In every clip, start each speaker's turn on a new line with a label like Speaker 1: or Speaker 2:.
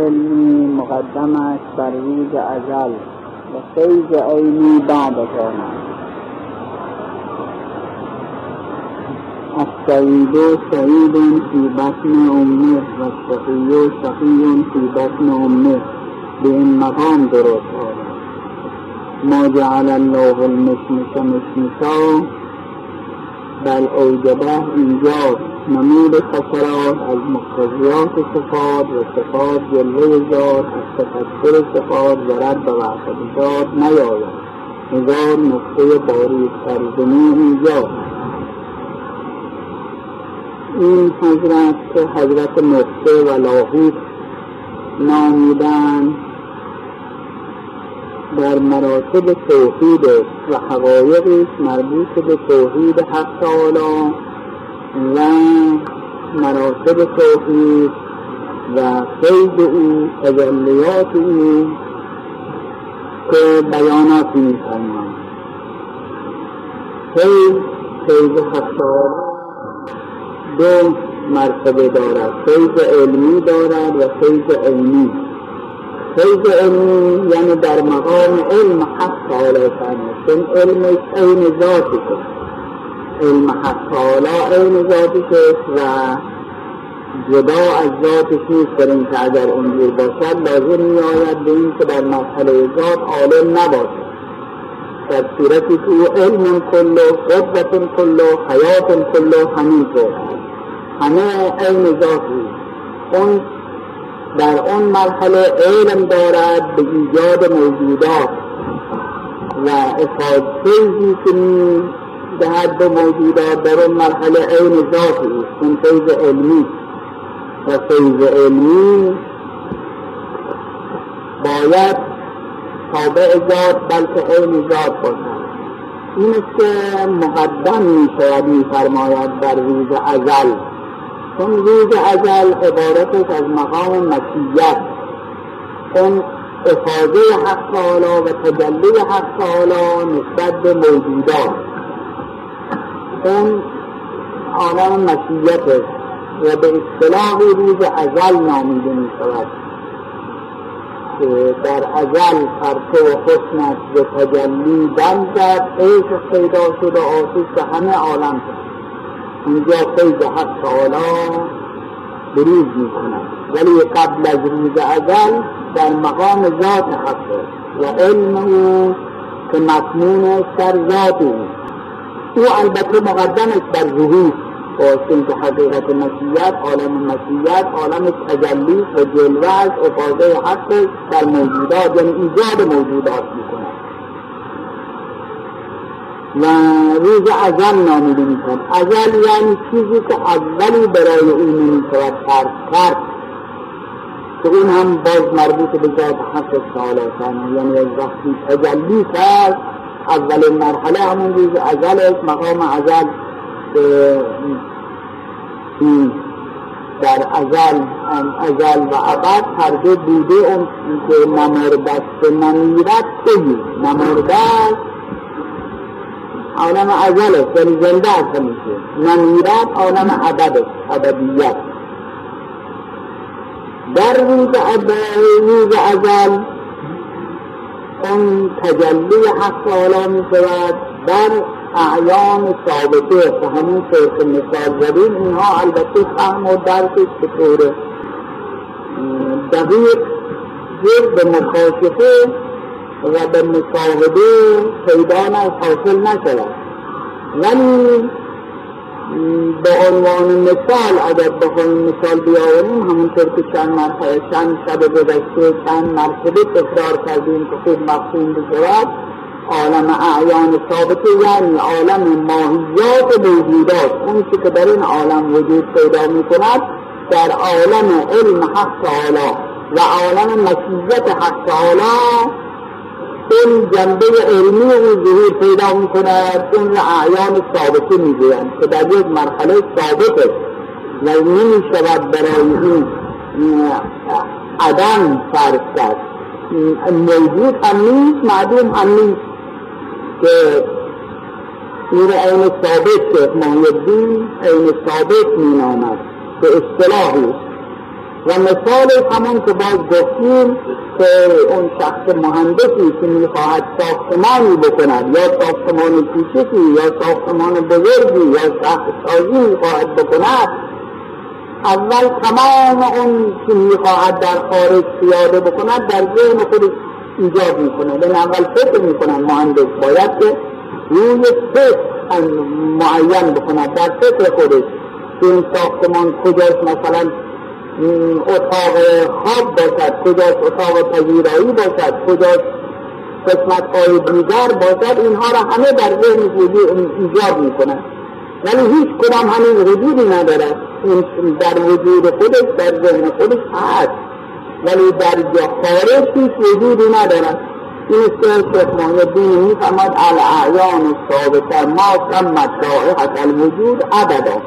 Speaker 1: علمی مقدم است بر روز ازل و فیض عینی بعد آن السعید سعید فی بطن امه و الشقی شقی فی بطن امه. به این مقام درست آمد. ما جعل الله المشمش مشمشا بل اوجبه اینجا نمود خسرات از مقتضیات صفات و صفات جلوه ذات از تفکر صفات و رد و ذات نیاید. هزار نقطه باری ترجمه اینجا این حضرت که حضرت نقطه و لاهوت نامیدن در مراتب توحید و حقایقش مربوط به توحید حق تعالی و مراتب توحید و فیض او تجلیات او که بیاناتی میفرمایند فیض حق تعالی دو مرتبه دارد. فیض علمی دارد و فیض علمی. فیض علمی یعنی در مقام علم حق تعالی فرمود علمش عین ذاتی علم حق تعالی عین ذاتی و جدا از ذاتش نیست در این که اگر اونجور باشد لازم می آید به این که در مرحله ذات عالم نباشد. در صورتی که او علم کلو قدرت کلو حیات کلو همین طور. همه عین ذاتی. اون در اون مرحله علم دارد به ایجاد موجودات. و افاده که می دهد به موجودات در اون مرحله عین ذاتی است. اون فیض علمی. و فیض علمی باید تابع ذات بلکه عین ذات باشد. این است که مقدم می شود می فرماید در روز ازل. چون روز ازل عبارت از مقام مسیحیت اون افاده حق تعالی و تجلی حق تعالی نسبت به موجودات. اون عالم مسیحیت و به اصطلاح روز ازل نامیده می شود که در ازل پرتو حسنت به تجلی بند زد عشق پیدا شد و آتش همه عالم شد اونجا فیض حق تعالی بروز می کند ولی قبل از روز ازل در مقام ذات حق و علم او که مضمون سر ذات او او البته مقدم است بر ظهور واسه که حقیقت مسیحیت عالم مسیحیت عالم تجلی و جلوه از افاظه حق در موجودات یعنی ایجاد موجودات می‌کنه. و روز ازل نامیده می‌شود. ازل یعنی چیزی که اولی برای او نمی‌شود ترک کرد. که اون هم باز مربوط به ذات حق تعالی یعنی از وقتی تجلی کرد اول مرحله همون روز ازل مقام ازل در ازل ازل و ابد هر دو بوده اون که نمردست نمیرد بگی نمردست عالم ازل است یعنی زنده است همیشه. نمیرد عالم ابد است ابدیت. در روز ازل اون تجلی حق تعالی می شود. در اعیان ثابته و همون طور که مثال زدیم اینها البته فهم و درکش به طور دقیق جز به مکاشفه و به مشاهده پیدا حاصل نشود. ولی به عنوان مثال اگر بخواهیم مثال بیاوریم همونطور که چند مرتبه چند شب گذشته چند مرتبه تکرار کردیم که خوب مفهوم بشود. عالم اعیان ثابته یعنی عالم ماهیات موجودات. اون که در این عالم وجود پیدا می کند در عالم علم حق تعالی و عالم مسیحیت حق تعالی اون جنبه علمی او ظهور پیدا می کند اون اعیان ثابته می که در یک مرحله ثابت است و نمی شود برای این عدم فرض کرد. موجود هم نیست معدوم هم که این عین ثابت که محی الدین عین ثابت می نامد به اصطلاحی و مثال همون که باز گفتیم که اون شخص مهندسی که می‌خواهد ساختمانی بکند یا ساختمان کوچکی یا ساختمان بزرگی یا سازی می‌خواهد بکند اول تمام اون که می‌خواهد در خارج پیاده بکند در ذهن خودش ایجاد می‌کنه. یعنی اول فکر می‌کنن مهندس باید که روی فکر معین بکند. در فکر خودش که این ساختمان کجاست؟ مثلا اتاق خواب باشد کجاست اتاق پذیرایی باشد کجاست قسمت های دیگر باشد اینها را همه در ذهن ایجاد می‌کنند. ولی هیچ کدام همین وجودی ندارد. این در وجود خودش در ذهن خودش هست. ولی در خارج هیچ وجودی ندارد. این است که شیخ محیدین میفرماد الاعیان ثابته ما تمت رائحت الوجود ابدا.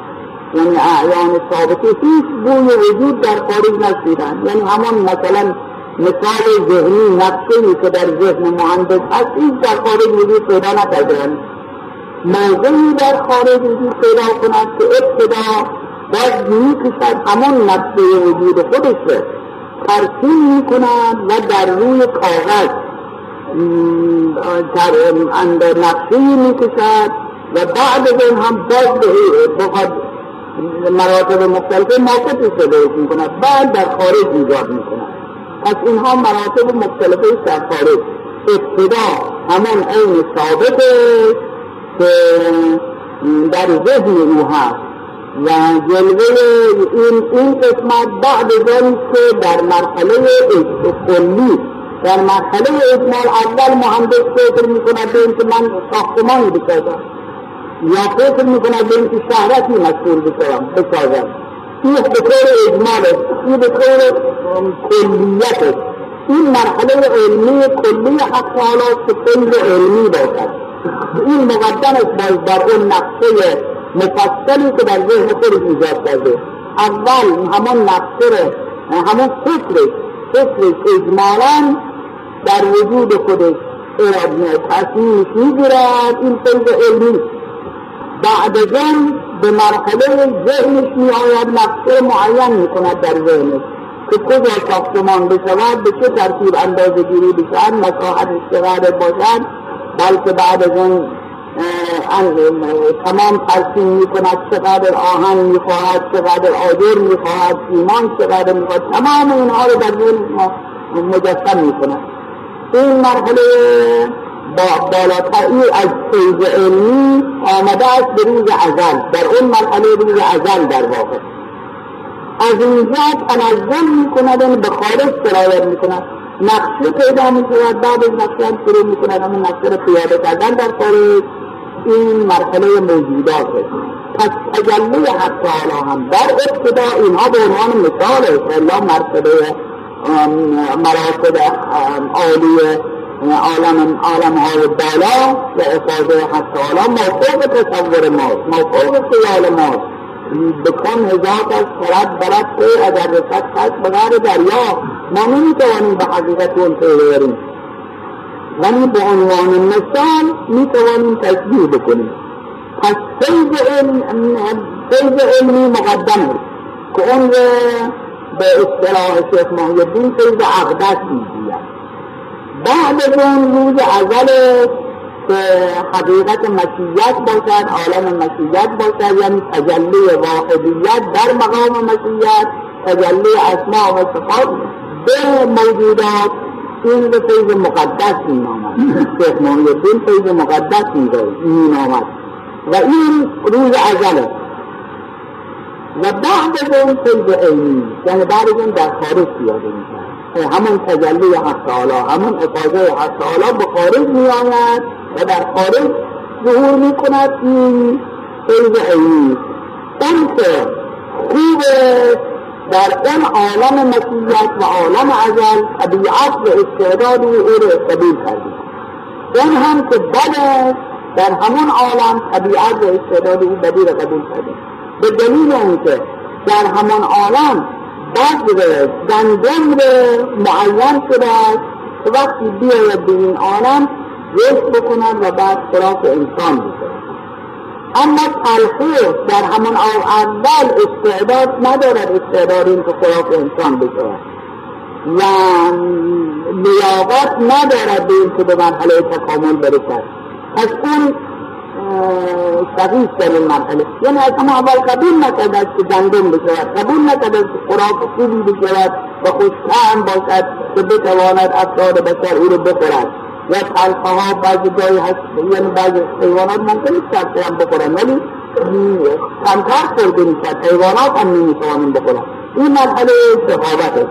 Speaker 1: یعنی اعیان ثابته هیچ بوی وجود در خارج نشیدن یعنی همون مثلا مثال ذهنی نقشه که در ذهن مهندس هست هیچ در خارج وجود پیدا نکردن موضوعی در خارج وجود پیدا کند که ابتدا باید می‌کشد همون نقشه وجود خودش رو ترسیم می‌کند و در روی کاغذ در نقشه می‌کشد و بعد از اون هم باز بخواد مراتب مختلف موقفی شده می‌کند بعد در خارج ایجاد می‌کند پس اینها مراتب مختلفه در خارج ابتدا همون عین ثابته که در ذهن او هست. و جلوه این این قسمت بعد از که در مرحله کلی در مرحله اجمال اول مهندس فکر می‌کند به اینکه من ساختمانی بسازم یا فکر می‌کند به اینکه شهرتی مسئول بسازم بسازم. این به طور اجمال است این به طور کلیت است این مرحله علمی کلی حق حالا که کل علمی باشد. این مقدم است در اون نقشه مفصلی که در ذهن خودش ایجاد کرده. اول همون نقشه همون فکرش فکرش اجمالا در وجود خودش. تصمیمش می‌گیرد این فیض علمی. بعد از به مرحله ذهنش میآید نقشه معین می‌کند در ذهنش که کجا ساختمان بشود به چه ترتیب اندازه گیری بشود مساحتش چقدر باشد بلکه بعد از اون تمام ترسیم می کند چقدر آهن می خواهد چقدر آجر می خواهد ایمان چقدر می خواهد تمام اینها رو در ذهن مجسم می کند این مرحله با بالاتری از فیض علمی آمده است به روز ازل در اون مرحله روز ازل در واقع. از اینجا تنزل می کند به خارج سرایت می کند نقشه پیدا می شود بعد از نقشه هم شروع می کند نقشه رو پیاده کردن در خارج این مرحله موجودات پس تجلی حق تعالی هم در ابتدا اینها به عنوان مثال است. مرتبه مراتب عالی عالم عالم های بالا و افاظه حق تعالی موفوق تصور ماست. موفوق خیال ماست. بکن هزار از خرد برد که اگر رسد خشت بغیر دریا. ما نمی‌توانیم به حقیقت اون پی ببریم. ولی به عنوان مثال می‌توانیم تشبیه بکنیم. پس فیض علم فیض علمی مقدم است. که اون به اصطلاح شیخ محی الدین فیض عقدت می‌گوید. بعد از اون روز ازل که حقیقت مشیت باشد عالم مشیت باشد یعنی تجلی واحدیت در مقام مشیت تجلی اسماء و صفات به موجودات. این به فیض مقدس می آمد شیخ محی الدین فیض مقدس می آمد و این روز ازل و بعد از اون فیض عینی یعنی بعد از اون در خارج پیاده می همون تجلی حق تعالی همون افاظه حق تعالی به خارج می آید و در خارج ظهور می کند این فیض عینی. اون که خوب در اون عالم مسیحیت و عالم ازل طبیعت و استعداد او رو قبول کردیم اون هم که بد در همون عالم طبیعت و استعداد او بدی رو قبول کردیم به دلیل اونکه در همون عالم بذر گندم رو معین شده است. وقتی بیاید به این عالم رشد بکنند و بعد خوراک انسان بکنند اما تلخیص در همون اول استعداد ندارد استعداد این که خوراک انسان بشود و لیاقت ندارد به این که به مرحله تکامل برسد. پس اون شقیق در این مرحله. یعنی از همه اول قبول نکرد که گندم بشود. قبول نکرد که خوراک خوبی بشود و خوشتعم باشد که بتواند افراد بشر او رو بخورد. و تلخه ها بعضی جایی هست یعنی بعضی حیوانات ممکن است هم بخورن ولی کمتر خورده می‌شد حیوانات هم نمی‌توانند بخورن این مرحله شقاوت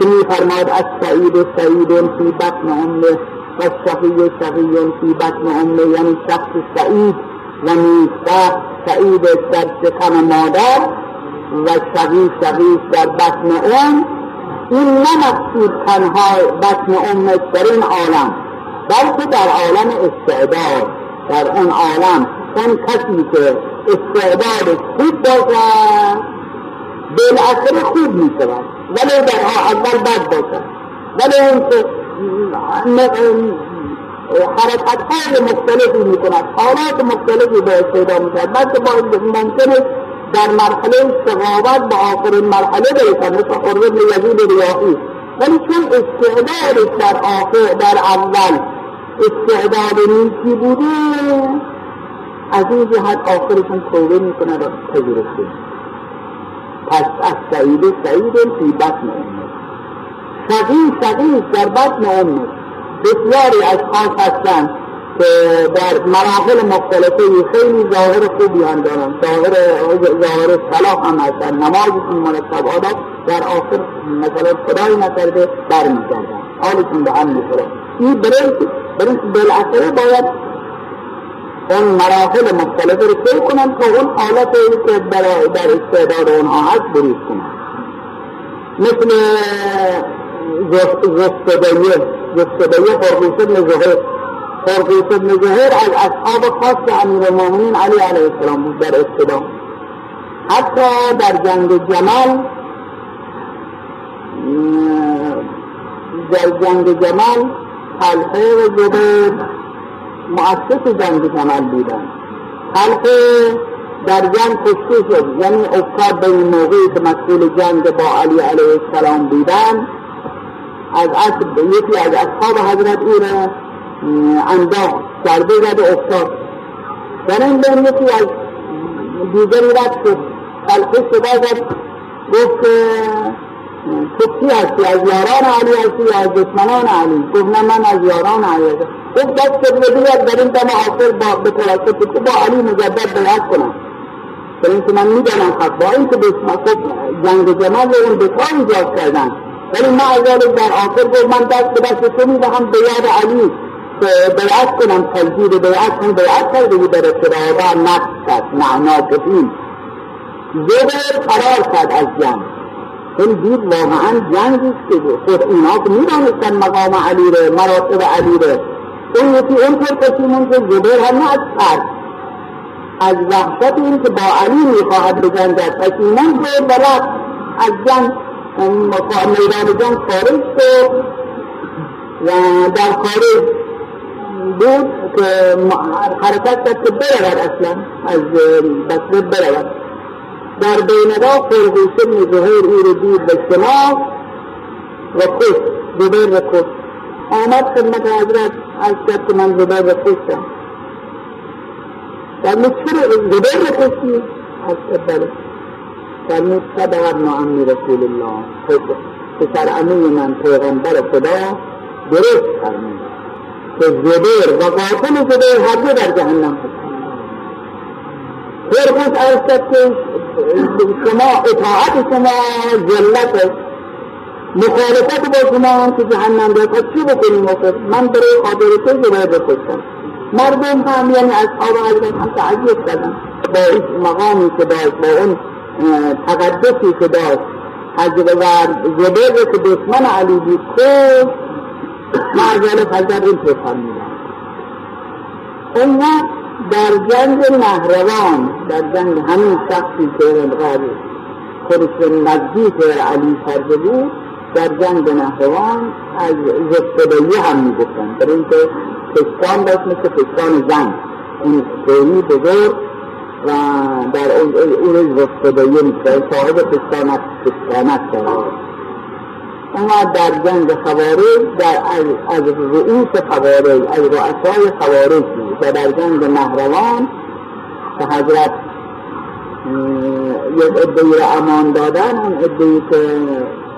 Speaker 1: که میفرماد از سعید سعید فی بطن امه و شقی شقی فی بطن امه یعنی شخص سعید و نیسته سعید در شکم مادر و شقی شقی در بطن ام این نمقصود تنها بطن امش در این عالم بلکه در عالم استعداد. در اون عالم اون کسی که استعداد خوب باشد بالاخره خوب می شود ولی در اول بد باشد. ولی اون که حرکت های مختلفی می کند حالات مختلفی به استعداد می کند بلکه ممکنه در مرحله سقاوت به آخرین مرحله برسد مثل قرب یزید ریاحی ولی چون استعدادش در آخر در اول استعداد نیکی بوده از این جهت آخرشون توبه می‌کنه و پذیرفته پس از سعید سعید فی بطن. شقی شقی در بطن امه بسیاری از خاص هستند که در مراحل مختلفه خیلی ظاهر خوبی هم دارن ظاهر ظاهر صلاح هم هستن نمازشون مرتب آداب در آخر مثلا خدای نکرده برمیگردن حالشون به هم می‌خوره. این برای بالاخره باید اون مراحل مختلفه رو طی کنن تا اون حالت که در استعداد اونها هست بریز کنن. مثل زستبیه زستبیه خرقوش ابن زهیر. خرقوش ابن زهیر از اصحاب خاص امیر المؤمنین علی علیه السلام بود در ابتدا. حتی در جنگ جمل در جنگ جمل خلقه و زبیر مؤسس جنگ جمل بودن خلقه در جنگ کشته شد یعنی افتاد به این موقعی که مسئول جنگ با علی علیه السلام بودن از اصل یکی از اصحاب حضرت او را انداخت ضربه زد و افتاد. در این بین یکی از دیگری رد شد. خلقه صدا زد. گفت تو کی هستی؟ از یاران علی هستی یا از دشمنان علی؟ گفت نه من از یاران علی هستم. گفت دست بیاد در این دم آخر با به توسط تو با علی مجدد بیعت کنم. برای اینکه من می‌دانم حق با اینکه دشمن خب جنگ جمال اون دفاع ایجاد کردن. ولی ما از در آخر گفت من دست به دست تو می‌دهم به یاد علی. که بیعت کنم تجدید بیعت کنم. بیعت کرده بود در ابتدا و نقص کرد معنا بفیم زبر فرار کرد از جنگ. این دید واقعا جنگی که خود اینا که می‌دانستن مقام علی ره مراتب علی ره اون یکی اون پر پشیمون که زبیر هم از ترس از وحشت این که با علی می‌خواهد بجنگد. پشیمون و رفت از جنگ میدان جنگ خارج شد و در خارج بود که حرکت کرد که برود اصلا از بسره برود. در بین را فرقوش ابن زهیر او رو دید به شما و کش زبیر رو کش آمد خدمت حضرت از کرد که من زبیر رو کشتم. فرمود چرا زبیر رو کشتی از بله فرمود صدق ابن عمی رسول الله. پسر امی من پیغمبر خدا درست فرمود. که زبیر و قاتل زبیر هر دو در جهنم خرقوش عرض کرد که شما اطاعت شما ذلت مخالفت با شما که جهنم داد پس چی بکنیم آخر؟ من برای خاطر تو جبه بکشتم. مردم هم یعنی اصحاب حضرت هم تعجب کردن. با این مقامی که داشت با اون تقدسی که داشت. حضرت زبیر که دشمن علی بود کش معذال حضرت این پیغام میدن اون در جنگ نهروان در جنگ همین شخصی که انقدر خودش نزدیک علی کرده بود در جنگ نهروان از زفتبهی هم می‌گفتن. برای اینکه پشتان داشت مثل پشتان زن. اون خیلی بزرگ و در اون روز رفتدایی میشه صاحب پستانت پستانت داره اما در جنگ خوارج در از, رؤوس خوارج از رؤسای خوارج و در جنگ مهروان که حضرت یک ادهی را امان دادن اون ادهی که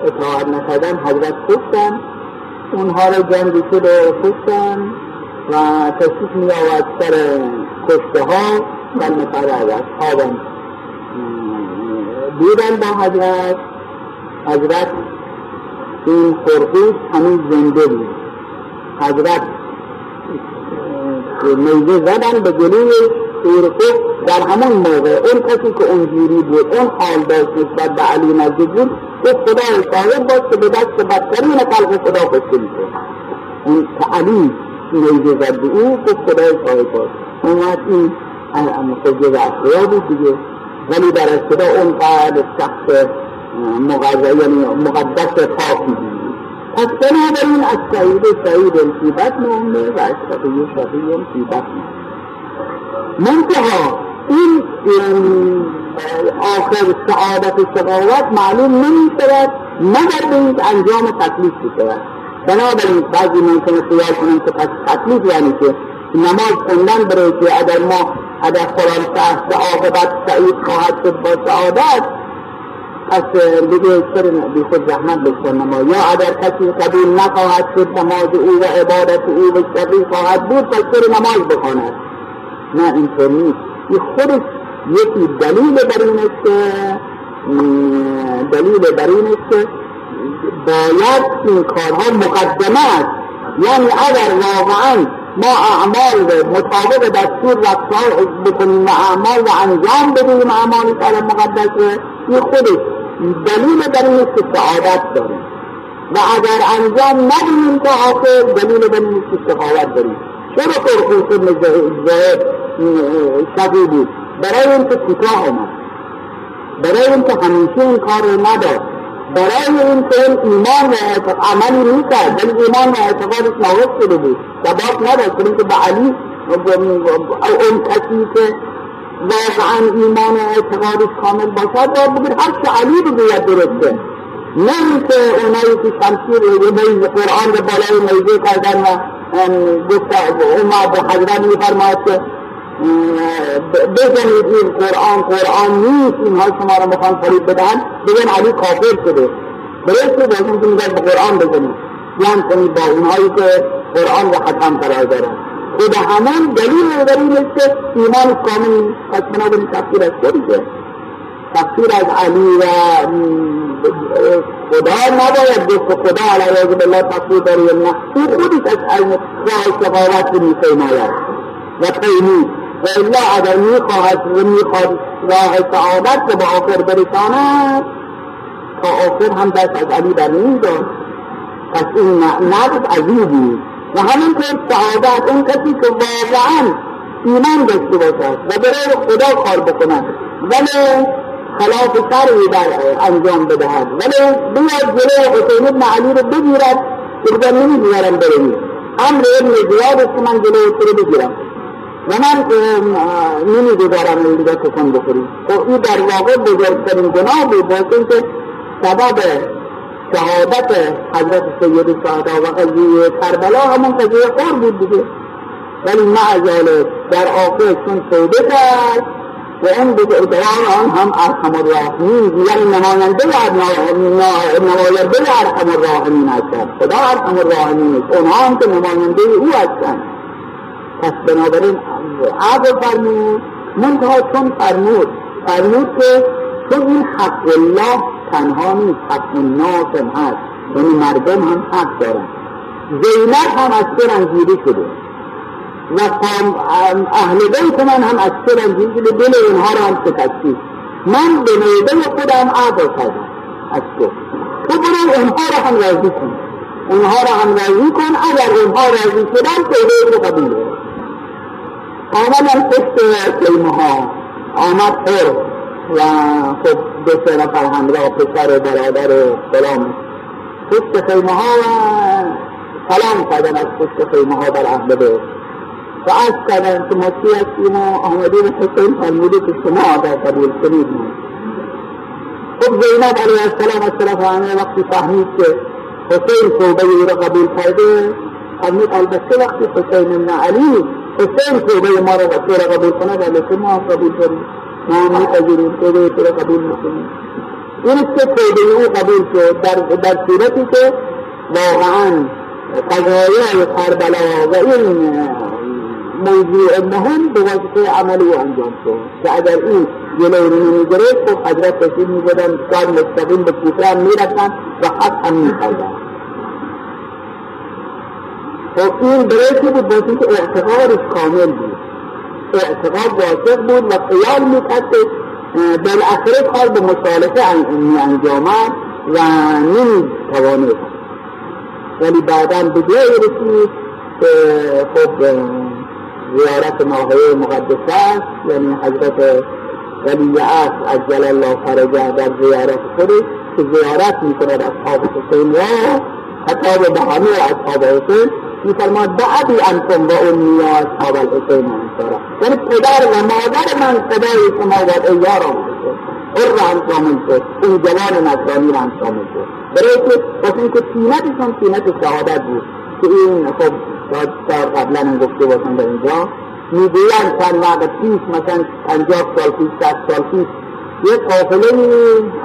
Speaker 1: اطاعت نکردن حضرت کشتن اونها را جنگی شد و کشتن و تشریف می آورد سر کشته ها نفر از اصحابم دیدن با حضرت. حضرت این خرقوش همین زنده بود. حضرت نیزه زدن به جلوی خرقوش در همون موقع. اون کسی که اونجوری بود اون حال داشت نسبت به علی نزدیک بود گفت خدا صاحب باش که به دست بدترین خلق خدا کشته میشه. اون که علی نیزه زد به او گفت خدا صاحب باش. وقت این مسجد اصلا بود دیگه. ولی در ابتدا اون قدر شخص مقدس یعنی مقدس پاکی پس بنابراین از سعید سعید فی بطن و از شقی شقی فی بطن منتها این آخر سعادت شقاوت معلوم نمی شود مگر به این انجام تکلیف بشود بنابراین بعضی ممکنه خیال کنم که پس تکلیف یعنی که نماز خوندن برای که اگر ما اگر قرآن شهر عاقبت سعید خواهد شد با سعادت پس دیگه چرا بی خود زحمت بکن. نما یا اگر کسی قبول نخواهد شد نماز او و عبادت او به شقی خواهد بود پس چرا نماز بخواند؟ نه اینطور نیست. این خودش یکی دلیل بر این است که دلیل بر این است که باید این کارها مقدمه است. یعنی اگر واقعا ما اعمال مطابق دستور رفتار بکنیم و اعمال و انجام بدیم اعمال تعالی مقدس این خودش دلیل بر این که سعادت داریم. و اگر انجام ندیم تا آخر دلیل بر این که سخاوت داریم. چرا قرخوش ابن زهد شقی بود برای اینکه کوتاه آمد برای اینکه همیشه این کار رو نداشت. برای این ایمان و عملی می‌کرد ولی ایمان و اعتقادش ناقص شده بود. ثبات نداشت چون که به علی اون کسی که واقعا ایمان و اعتقادش کامل باشد باید بگید هر چه علی بگوید درسته. نه اینکه اونایی که شمشیر قرآن رو بالای نیزه کردن و گفت اومد به حضرت میفرماید که بزنید این قرآن قرآن نیست. اینها شما رو می‌خوان فرید بدهن بگن علی کافر شده. برسه بازم که میگن به قرآن بزنید. یان کنید با اونهایی که قرآن رو ختم قرار دارن خود همون دلیل در این است که ایمان کامل پس بنابراین تفسیر از خودشه تفسیر از علی و خدا نباید گفت خدا علیه بالله تفسیر داره یا نه. او خودش از علم راه شقاوت میفرماید. و تیمید و الا اگر می‌خواهد و می‌خواد راه سعادت به آخر برساند تا آخر هم دست از علی بر نمی‌داد پس این نقد عزیزی و همینطور سعادت اون کسی که واقعا ایمان داشته باشد و برای خدا کار بکند ولی خلاف شرعی در انجام بدهد. ولی بیاد جلو حسین ابن علی رو بگیرد که بگم نمی‌گیرم برمی امر ابن زیاد است که من جلو رو بگیرم. و من نمی‌گذارم اینجا سخن بخوری خب این در واقع بزرگترین گناه بود باید که سبب شهادت حضرت سید شهدا و قضیه کربلا همون قضیه خور بود دیگه. ولی معذاله در آخر چون توبه کرد و اون بزرگوار آن هم ارحم الراحمین یعنی نماینده نماینده ارحم الراحمین هستند. خدا ارحم الراحمین است. اونها هم که نماینده او هستند. پس بنابراین عقل فرمود. منتها چون فرمود فرمود که چون این حق الله تنها نیست حق الناس هم هست. یعنی مردم هم حق دارن. زینب هم از تو رنجیده شده؟ و اهل بیت من هم از تو رنجیده شده؟ دل اینها را هم شکستی. من به میده خودم عقل کردم. از تو. تو برو اونها را هم راضی کن. اونها را هم راضی کن. اگر اونها راضی شدن توبه تو قبول آمدن پشت خیمه ها. آمد پر و خب دو سه نفر همراه پسر و برادر و فلان. پشت خیمه ها و سلام کردن از پشت خیمه ها بر اهل بیت و از کردن که ما چی هستیم و آمدیم حسین فرموده که شما آدر قبول کنید. خب زینب علیه السلام از طرف همه وقتی فهمید که حسین او را قبول کرده فرمود البته وقتی حسین ابن علی حسین توبه ما را قبول کند البته ما قبول کنیم ما میپذیریم توبه تو را قبول می‌کنیم. این که توبه او قبول شد. در, در صورتی که واقعا قضایای کربلا و این موضوع مهم به واسطه عمل او انجام شد. که اگر این جلوی رو نمی‌گرفت خب حضرت تشریف میبودن کار مستقیم به کوفه هم می‌رفتن و حق هم می‌کردن خب این برای چی بود باید که اعتقادش کامل بود. اعتقاد واثق بود و خیال می‌کرد که بالاخره کار به مصالحه انجامد و نمی‌توانست ولی بعدا به جای رسید که خب زیارت ماهی مقدسه یعنی حضرت ولی عصر از الله فرجه در زیارت خودش که زیارت می‌کند اصحاب حسین را خطاب به همه اصحاب حسین. میفرماد بعدی انتم و امی و اصحاب الحسین انصارا. یعنی پدر و مادر من صدای شما و ایارم اور را هم شامل شد. اون جوان نصرانی را هم شامل شد. برای که واسه اینکه سینتشون سینت شهادت بود که این خب تا قبلا این گفته باشم در اینجا می‌گویند چند وقت پیش مثلا پنجاه سال پیش صد سال پیش یه قافله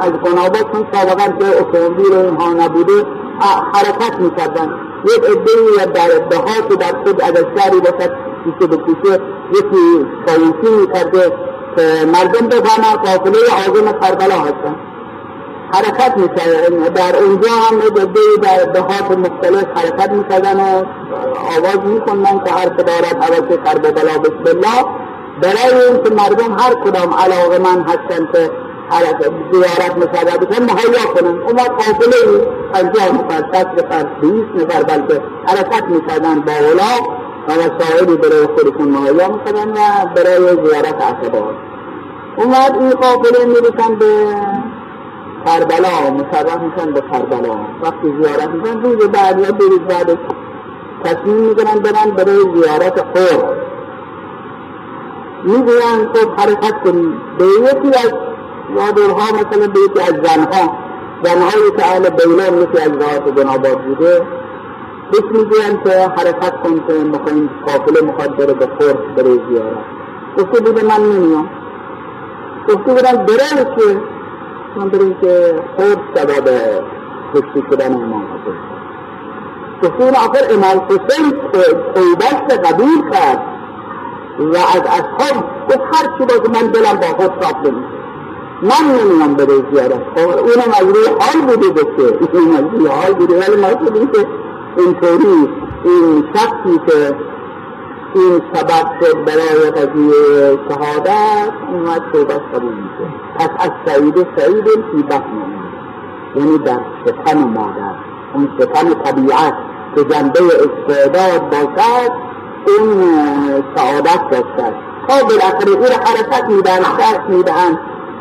Speaker 1: از قنابات چون سابقا که اتومبیل اینها نبوده حرکت می‌کردن. یک عده در دهات در خود اگر شهری باشد کوچه به کوچه یکی کاویسی می‌کرده که مردم بفهمن قافله عازم کربلا هستن. حرکت می‌کردن. در اونجا هم عده در دهات مختلف حرکت می‌کردن و آواز می‌کنن که هر که دارد حوث کربلا بسم الله. برای اینکه مردم هر کدام علاقه من هستن که زیارت مشابه بکن مهیا کنن. وقت قافله پنجاه نفر شست نفر بیست نفر بلکه حرکت می‌کردن با اولا و وسائلی برای خودشون مهیا می‌کردن و برای زیارت عقبات اون این قافله می‌رسن به کربلا مشابه میشن به کربلا. وقتی زیارت می‌کنن روز بعد یا دو روز بعدش تصمیم می‌گیرن برن برای زیارت خور می‌گویند خب حرکت کنیم به یکی از یادورها مثلا به یکی از زنها زنهایی که اهل بیلان مثل از ذات بناباد بوده. بهش می‌گویند که حرکت کن که می‌خوایم قافله مخواد بره به خورد برای زیارت. گفته بوده من نمیام. گفته بودن برای که من برای که خورد سبب کشتی شدن امام حسین گفته بودن آخر امام حسین توبت قبول کرد. و از اصحاب گفت هر چی باشه من دلم با خود صاف نمیشه من نمیام به زیارت. اونم از روی حال بوده گفته. اونم از روی حال بوده. ولی ما که این شخصی که این سبب شد برای قضیه شهادت اومد توبت قبول میشه پس از سعید سعید فی بطن یعنی در شکن مادر. اون شکن طبیعت که جنبه استعداد باشد این سعادت داشته. تا بالاخره او را حرکت میدن شرط میدن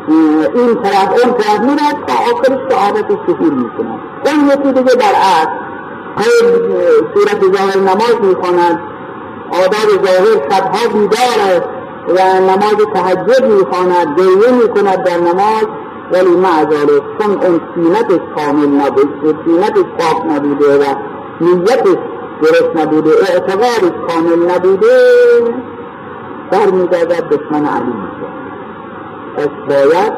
Speaker 1: این طرف اون طرف میرد تا آخر سعادت شهور می‌کنن اون یکی دیگه برعکس های صورت ظاهر نماز می‌خواند. آداب ظاهر شبها بیدار و نماز تهجد می‌خواند. گریه می‌کند در نماز ولی معذالک چون اون سینتش کامل نبوده سینتش پاک نبوده و نیتش درست نبوده اعتقادش کامل نبوده برمیگردد دشمن علی میشه باید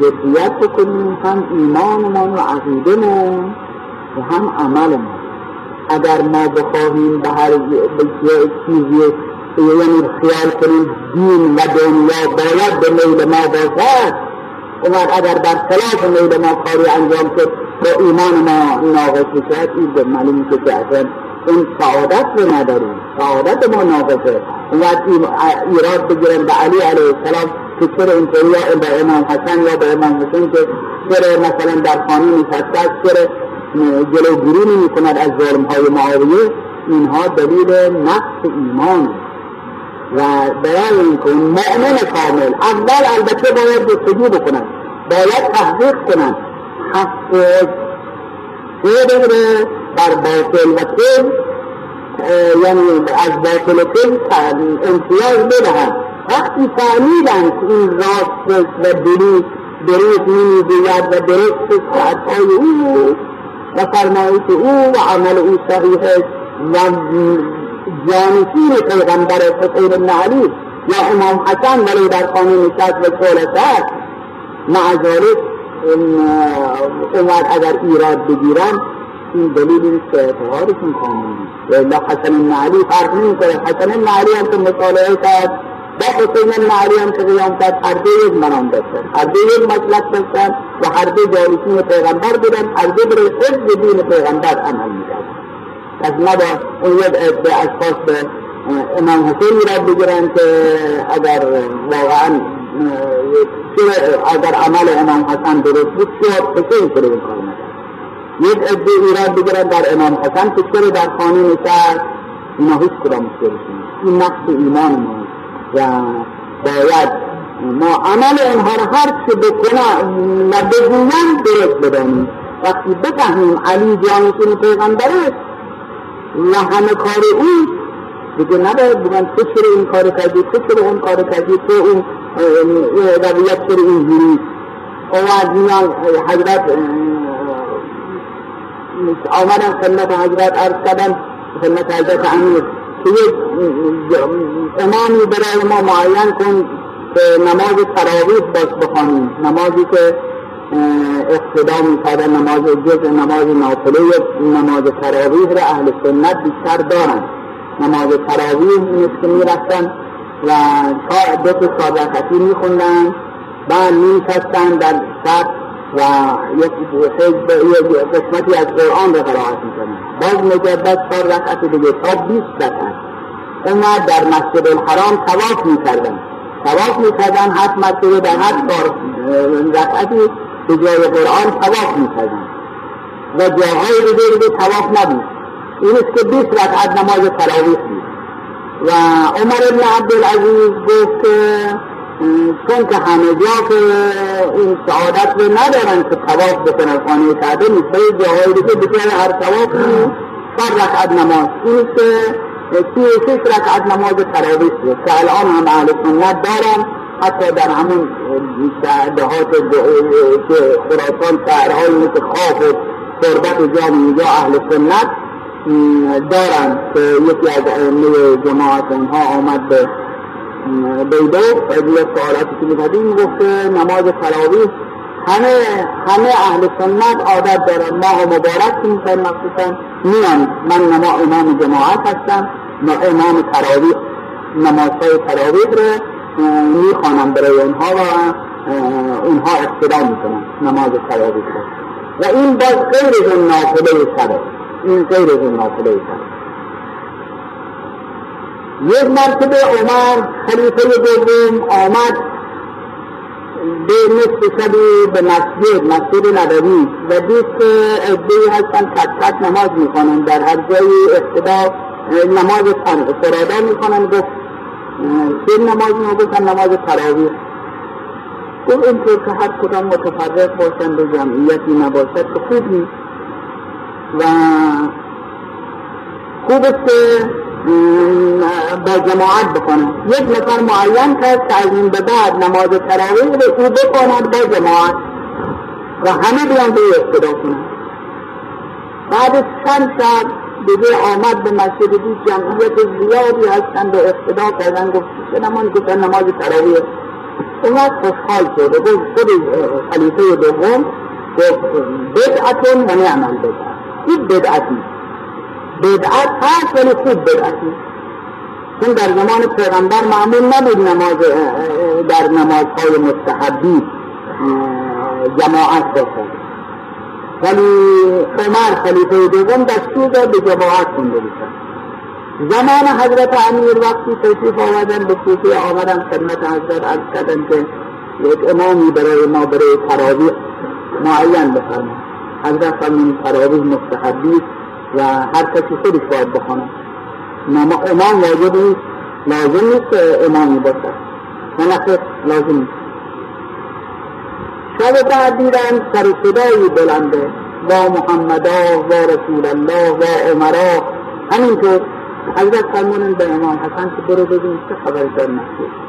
Speaker 1: جدیت بکنیم هم ایمانمان و عقیدهمون و هم عملمون اگر ما بخواهیم به هر چیزی یعنی خیال کنیم دین و دنیا باید به میل ما باشد اون اگر در خلاف میل ما کاری انجام شد با ایمان ما ناقص بشد این به معلوم که اصلا این سعادت رو نداریم. سعادت ما ناقصه. اون وقت ایراد بگیرن به علی علیه السلام که چرا اینطوری یا به امام حسن یا به امام حسین که چرا مثلا در خانه است چرا جلوگیری می کند از ظلم های معاویه. اینها دلیل نقص ایمان. و برای اینکه مؤمن کامل اول البته باید جستجو بکنند باید تحقیق کنند. حق سه بگیره بر باطل و کل یعنی از باطل کل امتیاز بدهند. وقتی فهمیدن که این راست و دروغ دروغ نمی‌گوید و درست ساعتهای او و فرمایش او و عمل او صحیح و جانشین پیغمبر حسین بن علی یا امام حسن ولی در خانه نشست و چولست مع ذلك عمر اگر ایراد بگیرن این دلیل نیست که اعتقادشون کامل نیست. حسن بن علی فرق نمی‌کنه. حسن بن علی هم که مطالعه کرد با حسین علی هم که قیام کرد هر دو یک منام داشتن. هر دو یک مسلک داشتن و هر دو جالسین پیغمبر بودن. هر دو برای حفظ دین پیغمبر عمل می‌کردن. پس نبا اون یک عده اشخاص به امام حسین را بگیرن که اگر واقعا اگر عمل امام حسن درست بود شد حسین این کار یک عده ایراد بگیرن در امام حسن که چرا در خانه نشست؟ اینا هیچ کدام مشکلشون این نقص ایمان ما. و باید ما عمل اونها را هر چه بکنن و بگوین درست بدانیم. وقتی بفهمیم علی جانشین پیغمبره و همه کار او دیگه نباید بگن تو چرا این کار کردی تو چرا اون کار کردی تو اون رویت چرا اینجوری؟ اومد میان حضرت آمدن خدمت حضرت عرض کردن خدمت حضرت امیر. که یک امامی برای ما معین کن که نماز تراویح باش بخوانیم. نمازی که اقتدا می‌کردن نماز جز نماز نافله نماز تراویح را اهل سنت بیشتر دارن. نماز تراویح این که می‌رفتن و دو تا صادقتی میخوندن. بعد میشستن در شب و یک قسمتی از قرآن را قرائت می‌کنن باز مجدد چهار رکعت دیگه تا بیست رکعت. اومد در مسجد الحرام تواف می‌کردن. تواف می‌کردن هفت مرتبه در هر چهار رکعتی به جای قرآن تواف می‌کردن. و جاهای دیگه دیگه تواف نبود. این است که بیست رکعت نماز تراویح بود. و عمر ابن عبدالعزیز گفت که چون که همه جا که این سعادت رو ندارن که تواف بکنن خانه کعبه نیست. به جاهای دیگه بکنه هر توافی چهار رکعت نماز. این که و شش رکعت نماز تراویح بود. که الان هم اهل سنت دارن. حتی در همون دهات که خراسان شهرهایی مثل خواب و تربت جام اینجا اهل سنت دارن که یکی از ائمه جماعت اونها آمد به و یه سوالاتی که می‌کردیم گفت نماز تراویح همه همه اهل سنت عادت دارن. ماه مبارک که می‌کنن مخصوصا میان من نما امام جماعت هستم امام تراویح نمازهای تراویح رو می‌خوانم برای اونها و اونها اقتدا می‌کنن نماز تراویح رو. و این باز غیر از نافله شبه این غیر از نافله شبه یک مرتبه عمر خلیفه دوم آمد. به نصف شبی به مسجد مسجد نبوی و دید که عدهای هستن کت کت نماز می‌کنن در هر جای اقتدا نماز فرادا می‌کنن گفت چه نماز می‌گفتن نماز تراویح. گفت اینطور که هر کدام متفرق باشن به جمعیتی نباشد که خوب نیست. و خوب است که با جماعت بکنن. یک نفر معین کرد که از این به بعد نماز تراویح رو او بکند با جماعت و همه بیان به اقتدا کنند بعد چند ساعت دیگه آمد به مسجد دید جمعیت زیادی هستند و اقتدا کردن. گفت چه نمان گفتن نماز تراویح. اونقدر خوشحال شد. و گفت خود خلیفه دوم گفت بدعتون و نعمل بدعت. این بدعتی بدعت هست ولی خوب بدعتی چون در زمان پیغمبر معمول نبود نماز در نمازهای مستحبی جماعت باشد. ولی عمر خلیفه دوم دستور داد به جماعت خونده بشن. زمان حضرت امیر وقتی تشریف آمدن به کوفه آمدن خدمت حضرت عرض کردن که یک امامی برای ما برای تراویح معین بفرمایید. حضرت فرمود تراویح مستحبی و هر کسی خودش باید بخونه. امام واجب نیست. لازم نیست که امامی باشد نه لازم نیست. شب بعد دیدن سر صدایی بلنده. و محمدا و رسول الله و عمرا. همینطور. حضرت فرمودن به امام حسن که برو ببین چه خبر در مسجد.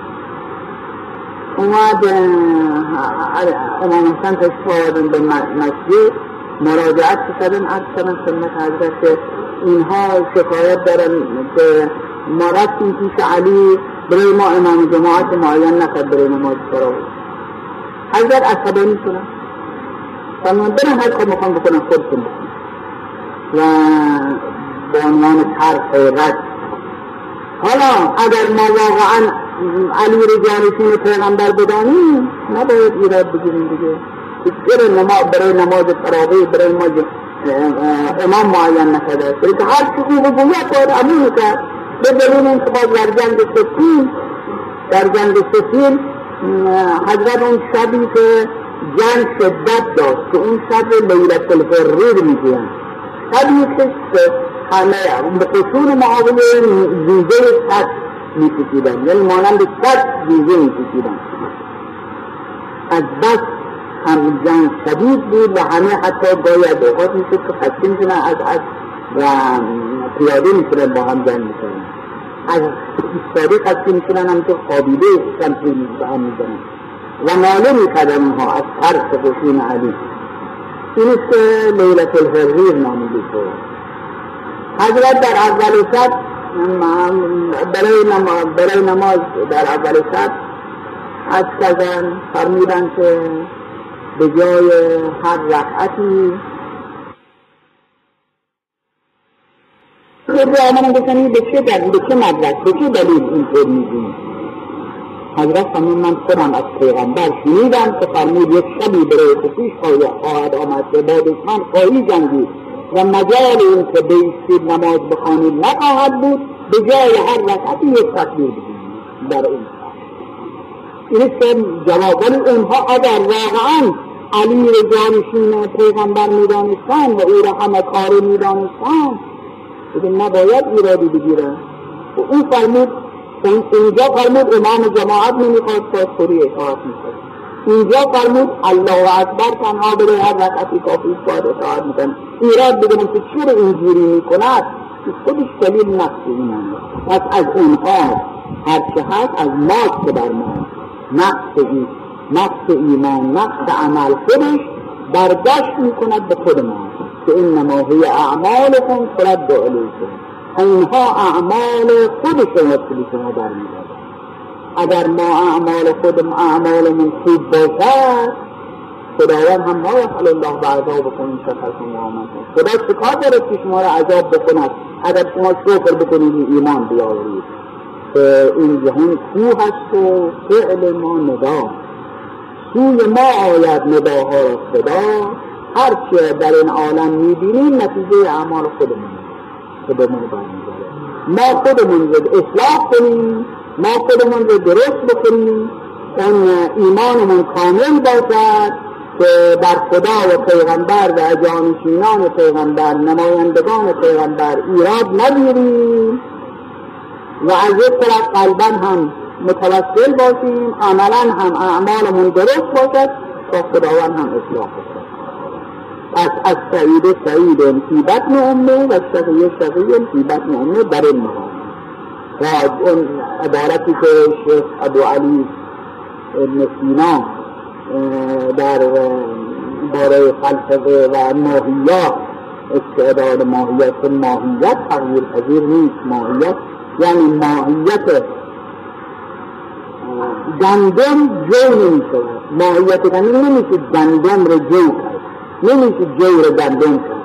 Speaker 1: اومد امام حسن تشریف به مسجد. مراجعت کردن از کردن خدمت حضرت که اینها شکایت دارن که ما رفتیم پیش علی برای ما امام جماعت معین نکرد برای نماز تراویح. حضرت عصبانی شدن. فرمان برن هر کار می‌خوام بکنن خودتون و به عنوان طرح رد حالا اگر ما واقعا علی رو جانشین پیغمبر بدانیم نباید ایراد بگیریم دیگه. برای نماز برای نماز تراویح برای ما امام معین نکرده است که هر چیزی حکومت باید امون کرد به دلیل اینکه باز در جنگ سفین در جنگ سفین حضرت اون شبی که جنگ شدت داشت که اون شب لیلت الحریر می‌گویند. شبی که همه به قصور معاوله زیزه سد میکشیدن یعنی مانند سد زیزه از بس هم جنگ شدید بود و همه حتی گاهی از اوقات می‌شد که خشکی میشنن از از و پیاده میشنن با هم جنگ می‌کنن از ایستاده خشکی میشنن هم که خوابیده شمشیر به هم می‌زنن. و ناله می‌کردن اونها از ترس خشون علی. این است که لیلت الحریر نامیده شد. حضرت در اول شب برای نماز, برای نماز در اول شب از کردن فرمودن که به جای هر رکعتی خود آمدن بکنی به چه دلیل به چه مدرک به چه دلیل اینطور میگیم حضرت فرمود من خودم از پیغمبر شنیدم که فرمود یک شبی برای خصوص خواهد آمد که با دشمن خواهی جنگید و مجال این که بیستید نماز بخوانید نخواهد بود به جای هر رکعتی یک تکبیر بگیرید در اون این که جواب اونها اگر واقعا علی رو جانشین پیغمبر می‌دانستن و او را همه کار می‌دانستن دیگه نباید ایرادی بگیرن و او فرمود اینجا فرمود امام جماعت نمی‌خواد پاسخوری اطاعت می‌کنه. اینجا فرمود الله اکبر تنها بره هر رکعتی کافی باید اطاعت می‌کنه. ایراد بگیرن که چرا اینجوری می‌کند؟ خودش دلیل نقص اینه پس از اونها هر چه هست از ماست بر ما. این. نقص ایمان نقص عمل خودش برداشت می‌کند به خود ما. که انما هی اعمالکم ترد علیکم. اینها اعمال خود شما به شما برمیگردد اگر ما اعمال خودم اعمالمون خوب باشد خداوند هم ما یفعل الله به بکنیم شکرتم و آمنتم خدا چکار دارد که شما را عذاب بکند؟ اگر شما شکر بکنید ایمان بیاورید. که این جهان کوه هست و فعل ما ندا. سوی ما آید نداها را خدا. هرچه در این عالم می‌بینیم نتیجه اعمال خودمون ما برمیگرده ما خودمون رو اصلاح کنیم ما خودمون رو درست بکنیم. اون ایمانمون کامل باشد که بر خدا و پیغمبر و جانشینان پیغمبر نمایندگان پیغمبر ایراد نگیریم. و از یک طرف قلبا هم متوسل باشیم عملا هم اعمالمون درست باشد تا خداوند هم اصلاح باشد پس از سعید سعید فی بطن امه و شقی شقی فی بطن امه در مقام. و اون عبارتی که شیخ ابو علی ابن سینا در باره فلسفه و ماهیات استعداد ماهیت ماهیت تغییر پذیر نیست. ماهیت یعنی ماهیت گندم جو نمی شود ماهیت گندم نمیشه گندم رو جو کرد نمیشه جو رو گندم کرد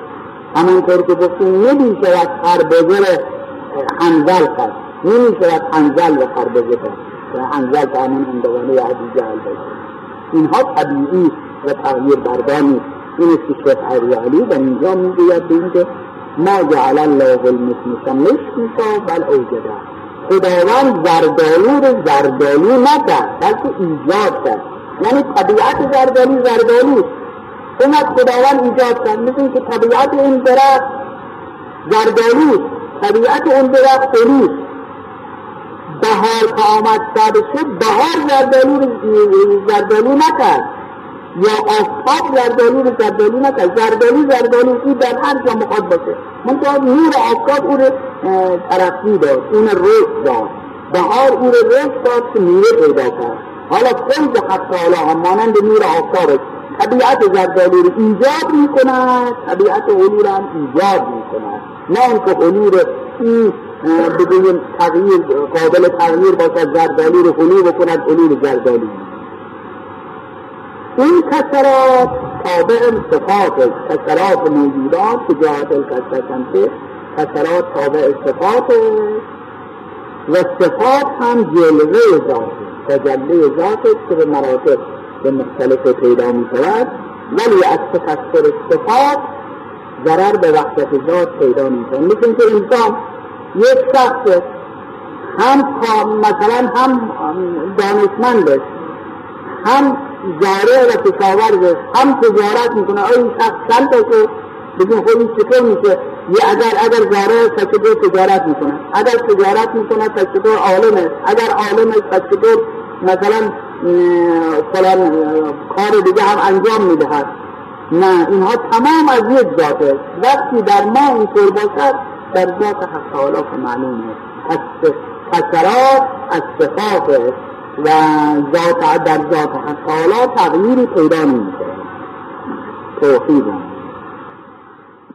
Speaker 1: همانطور که گفتیم نمی شود خربزه رو انزل کرد نمی شود انزل رو خربزه کرد انزل که همون اندوانه عزیز جهل اینها طبیعی و تغییر بردانی این است که شیخ علی در اینجا می‌گوید به اینکه ما جعل الله المثل مثل بل اوجده خداوند زردالو رو زردالو نکرد بلکه ایجاد کرد. یعنی طبیعت زردالو زردالو اومد خداوند ایجاد کرد. مثل که طبیعت اون درخت زردالو طبیعت اون درخت فروش بهار که آمد شد بهار زردالو زردالو نکرد. یا آفتاب زردالو رو زردالو نکرد. زردالو زردالو او در هر جا مخواد باشه. منتها نور آفتاب او رو ترقی داد اون رشد داد. بهار او رو رشد داد که میوه پیدا کرد. حالا فیض حق تعالی هم مانند نور آفتاب طبیعت زردالو رو ایجاد می کند طبیعت علو هم ایجاد می کند نه اینکه علو رو این بگویم تغییر قابل تغییر باشد زردالو رو حلو بکند علو زردالو. این کسرات تابع صفات کسرات موجودات که جهت الکسرات کسرات تابع صفات و صفات هم جلوه ذات تجلی ذات که به مراتب به مختلف پیدا می شود ولی از تکسر صفات ضرر به وقت ذات پیدا می شود مثل که انسان یک شخص هم مثلا هم دانشمند هم جاره و کشاورز هم تجارت می‌کنه. این شخص چند که بگیم خود این چطور میشه؟ یه اگر اگر جاره پس تجارت می‌کنه. اگر تجارت می‌کنه چطور عالمه. اگر عالمه چطور مثلا فلان کار دیگه هم انجام می‌دهد. نه اینها تمام از یک ذاته وقتی در ما اینطور باشد در ذات حق تعالی که معلومه از کسرات از صفات و ذات در ذات حق. تعالی تغییری پیدا نمی‌کنه. توحید